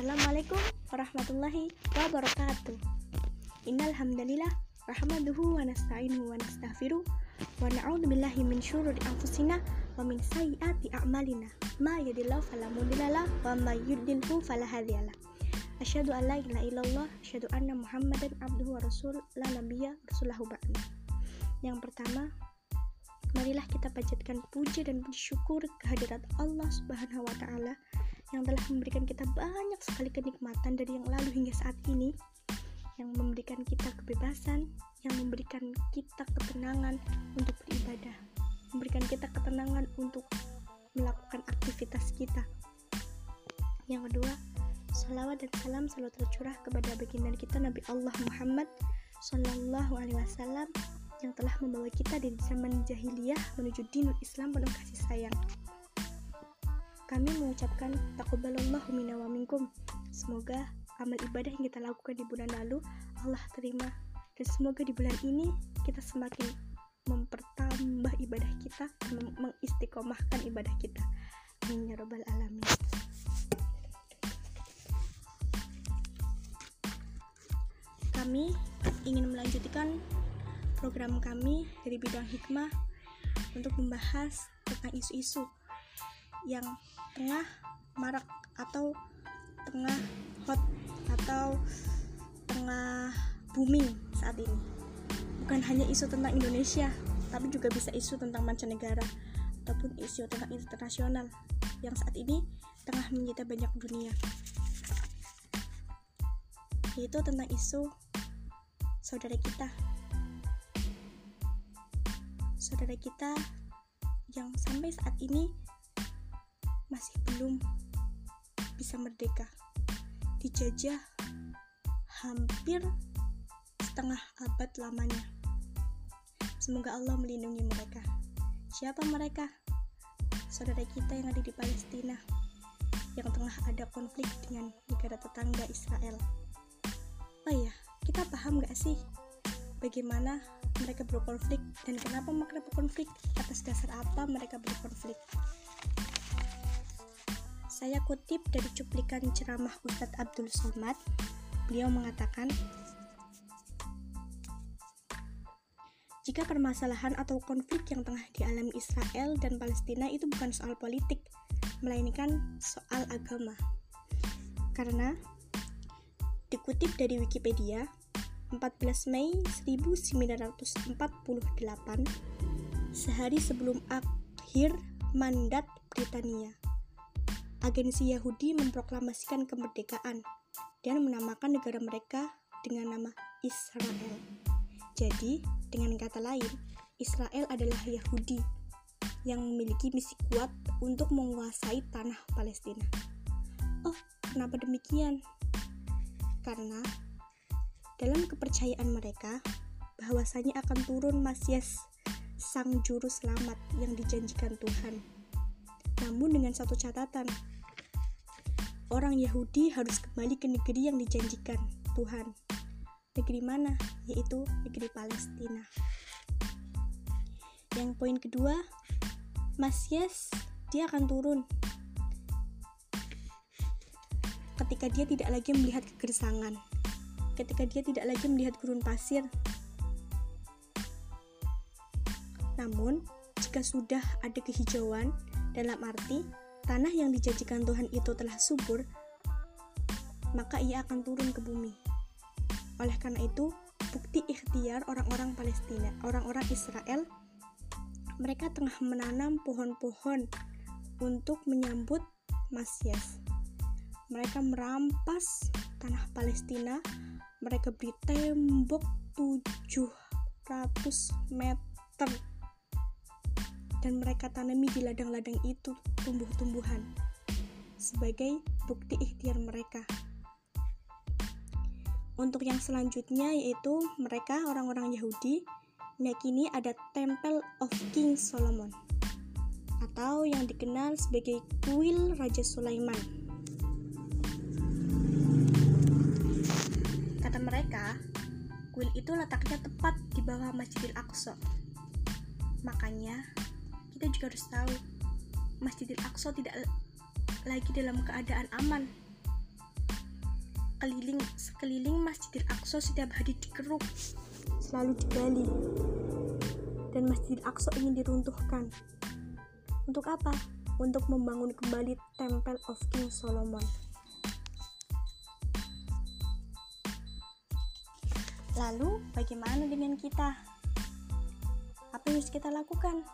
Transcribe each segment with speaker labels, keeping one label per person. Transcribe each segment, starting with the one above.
Speaker 1: Assalamualaikum warahmatullahi wabarakatuh. Innal hamdalillah rahmaduhu wa nasta'inuhu wa nastaghfiruh wa na'udzu billahi min syururi anfusina wa min sayyiati a'malina. Ma yahdihillahu fala mudhillalah wa ma yudlilhu fala hadiyalah. Asyhadu an la ilaha illallah, asyhadu anna Muhammadan abduhu wa rasul la nabiyya rasulahu ba'da. Yang pertama, marilah kita panjatkan puji dan puji syukur kehadirat Allah Subhanahu wa taala yang telah memberikan kita banyak sekali kenikmatan dari yang lalu hingga saat ini. Yang memberikan kita kebebasan yang memberikan kita ketenangan untuk beribadah. Memberikan kita ketenangan untuk melakukan aktivitas kita. Yang kedua salawat dan salam selalu tercurah kepada baginda kita Nabi Allah Muhammad Sallallahu Alaihi Wasallam yang telah membawa kita dari zaman jahiliyah menuju dinul Islam penuh kasih sayang kami mengucapkan takabbalallahu minna wa minkum. Semoga amal ibadah yang kita lakukan di bulan lalu Allah terima dan semoga di bulan ini kita semakin mempertambah ibadah kita mengistiqomahkan ibadah kita. Amin ya rabbal alamin. Kami ingin melanjutkan program kami dari bidang hikmah untuk membahas tentang isu-isu yang tengah marak atau tengah hot atau tengah booming saat ini. Bukan hanya isu tentang Indonesia, tapi juga bisa isu tentang mancanegara ataupun isu tentang internasional yang saat ini tengah menyita banyak dunia. Yaitu tentang isu saudara kita. Saudara kita yang sampai saat ini masih belum bisa merdeka. Dijajah hampir setengah abad lamanya. Semoga Allah melindungi mereka. Siapa mereka? Saudara kita yang ada di Palestina yang tengah ada konflik dengan negara tetangga Israel. Oh iya, kita paham gak sih bagaimana mereka berkonflik dan kenapa mereka berkonflik atas dasar apa mereka berkonflik? Saya kutip dari cuplikan ceramah Ustadz Abdul Somad. Beliau mengatakan, jika permasalahan atau konflik yang tengah dialami Israel dan Palestina itu bukan soal politik, melainkan soal agama. Karena dikutip dari Wikipedia, 14 Mei 1948, sehari sebelum akhir mandat Britania, agensi Yahudi memproklamasikan kemerdekaan dan menamakan negara mereka dengan nama Israel. Jadi, dengan kata lain, Israel adalah Yahudi yang memiliki misi kuat untuk menguasai tanah Palestina. Oh, kenapa demikian? Karena dalam kepercayaan mereka bahwasanya akan turun Masias sang juru selamat yang dijanjikan Tuhan. Namun dengan satu catatan, orang Yahudi harus kembali ke negeri yang dijanjikan Tuhan. Negeri mana? Yaitu negeri Palestina. Yang poin kedua, Masias dia akan turun ketika dia tidak lagi melihat kegersangan, ketika dia tidak lagi melihat gurun pasir. Namun, jika sudah ada kehijauan, dalam arti tanah yang dijanjikan Tuhan itu telah subur, maka ia akan turun ke bumi. Oleh karena itu, bukti ikhtiar orang-orang Palestina, orang-orang Israel, mereka tengah menanam pohon-pohon untuk menyambut Masias. Mereka merampas tanah Palestina, mereka beri tembok 700 meter dan mereka tanami di ladang-ladang itu tumbuh-tumbuhan sebagai bukti ikhtiar mereka. Untuk yang selanjutnya yaitu mereka orang-orang Yahudi meyakini ada Temple of King Solomon atau yang dikenal sebagai kuil Raja Sulaiman. Kata mereka, kuil itu letaknya tepat di bawah Masjidil Aqsa. Makanya, kita juga harus tahu Masjidil Aqsa tidak lagi dalam keadaan aman. sekeliling sekeliling Masjidil Aqsa setiap hari dikeruk, selalu digali. Dan Masjidil Aqsa ingin diruntuhkan. Untuk apa? Untuk membangun kembali Temple of King Solomon. Lalu, bagaimana dengan kita? Apa yang harus kita lakukan?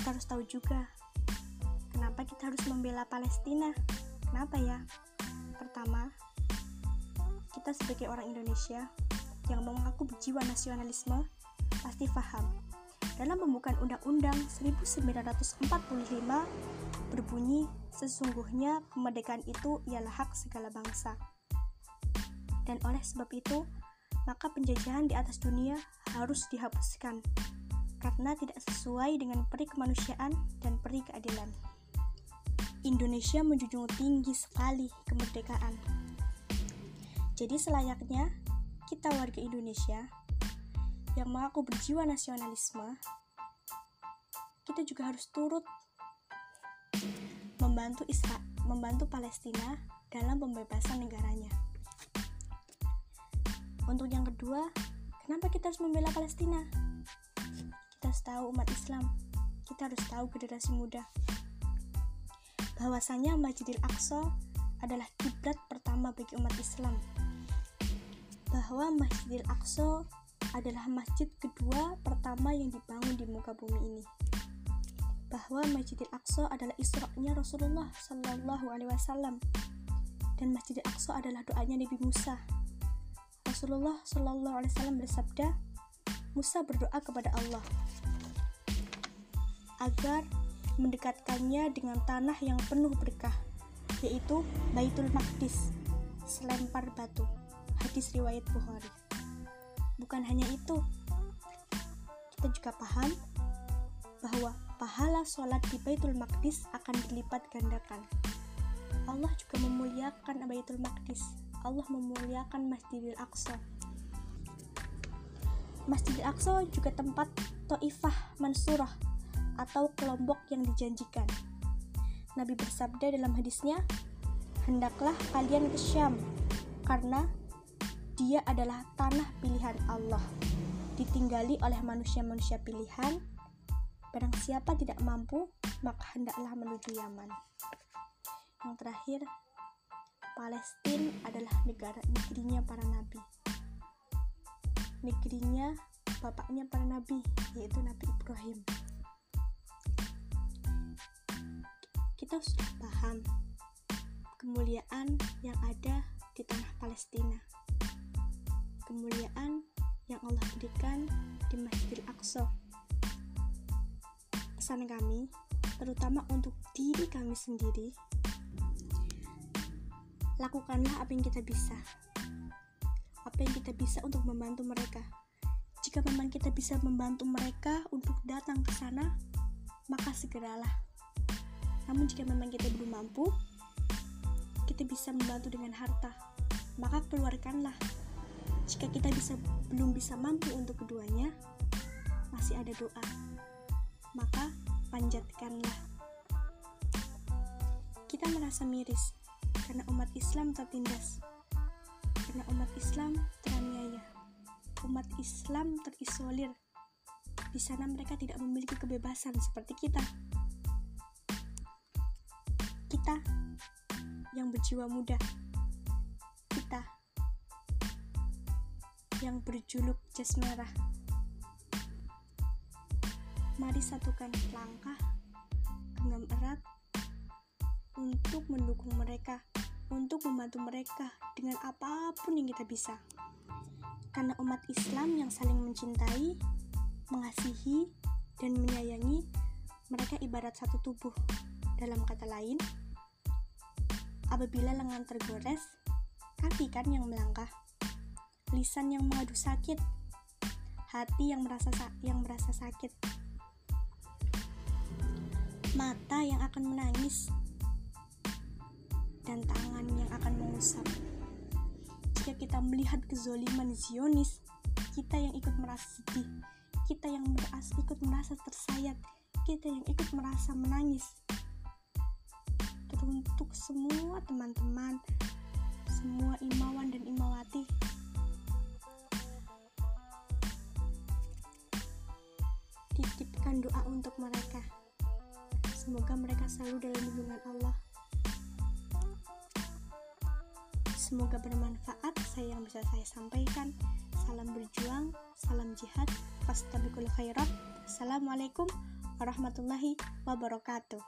Speaker 1: Kita harus tahu juga kenapa kita harus membela Palestina. Kenapa ya? Pertama, kita sebagai orang Indonesia yang mengaku berjiwa nasionalisme pasti paham. Dalam pembukaan Undang-Undang 1945 berbunyi sesungguhnya kemerdekaan itu ialah hak segala bangsa. Dan oleh sebab itu, maka penjajahan di atas dunia harus dihapuskan karena tidak sesuai dengan peri kemanusiaan dan peri keadilan. Indonesia menjunjung tinggi sekali kemerdekaan. Jadi selayaknya kita warga Indonesia yang mengaku berjiwa nasionalisme, kita juga harus turut membantu Israel, membantu Palestina dalam pembebasan negaranya. Untuk yang kedua, kenapa kita harus membela Palestina? Kita harus tahu umat Islam, kita harus tahu generasi muda. Bahwasanya Masjidil Aqsa adalah kiblat pertama bagi umat Islam. Bahwa Masjidil Aqsa adalah masjid kedua pertama yang dibangun di muka bumi ini. Bahwa Masjidil Aqsa adalah Isra'nya Rasulullah Shallallahu Alaihi Wasallam dan Masjidil Aqsa adalah doanya Nabi Musa Rasulullah Shallallahu Alaihi Wasallam bersabda, Musa berdoa kepada Allah agar mendekatkannya dengan tanah yang penuh berkah, yaitu Baitul Maqdis, selempar batu. Hadis riwayat Bukhari. Bukan hanya itu, kita juga paham bahwa pahala sholat di Baitul Maqdis akan dilipat gandakan. Allah juga memuliakan Baitul Maqdis Allah memuliakan Masjidil Aqsa. Masjidil Aqsa juga tempat To'ifah Mansurah atau kelompok yang dijanjikan. Nabi bersabda dalam hadisnya, "Hendaklah kalian ke Syam karena dia adalah tanah pilihan Allah, ditinggali oleh manusia-manusia pilihan. Barang siapa tidak mampu, maka hendaklah menuju Yaman." Yang terakhir, Palestina adalah negara negerinya para nabi. Negerinya bapaknya para nabi, yaitu Nabi Ibrahim. Kita sudah paham kemuliaan yang ada di tanah Palestina. Kemuliaan yang Allah berikan di Masjidil Aqsa. Pesan kami, terutama untuk diri kami sendiri, lakukanlah apa yang kita bisa. Apa yang kita bisa untuk membantu mereka. Jika memang kita bisa membantu mereka untuk datang ke sana, maka segeralah. Namun jika memang kita belum mampu, kita bisa membantu dengan harta, maka keluarkanlah. Jika kita bisa belum bisa mampu untuk keduanya, masih ada doa. Maka panjatkanlah. Kita merasa miris, karena umat Islam tertindas, karena umat Islam teraniaya, umat Islam terisolir. Di sana mereka tidak memiliki kebebasan seperti kita. Kita yang berjiwa muda, kita yang berjuluk jas merah. Mari satukan langkah, genggam erat untuk mendukung mereka untuk membantu mereka dengan apa pun yang kita bisa. Karena umat Islam yang saling mencintai, mengasihi, dan menyayangi, mereka ibarat satu tubuh. Dalam kata lain, apabila lengan tergores, kaki kan yang melangkah, lisan yang mengadu sakit, hati yang merasa yang merasa sakit, mata yang akan menangis, dan tangan yang akan mengusap. Jika kita melihat kezoliman Zionis, kita yang ikut merasa sedih, kita yang merasa, ikut merasa tersayat, kita yang ikut merasa menangis. Teruntuk semua teman-teman, semua imawan dan imawati, titipkan doa untuk mereka. Semoga mereka selalu dalam lindungan Allah. Semoga bermanfaat saya yang bisa saya sampaikan. Salam berjuang, salam jihad, fastabikul khairat. Assalamualaikum warahmatullahi wabarakatuh.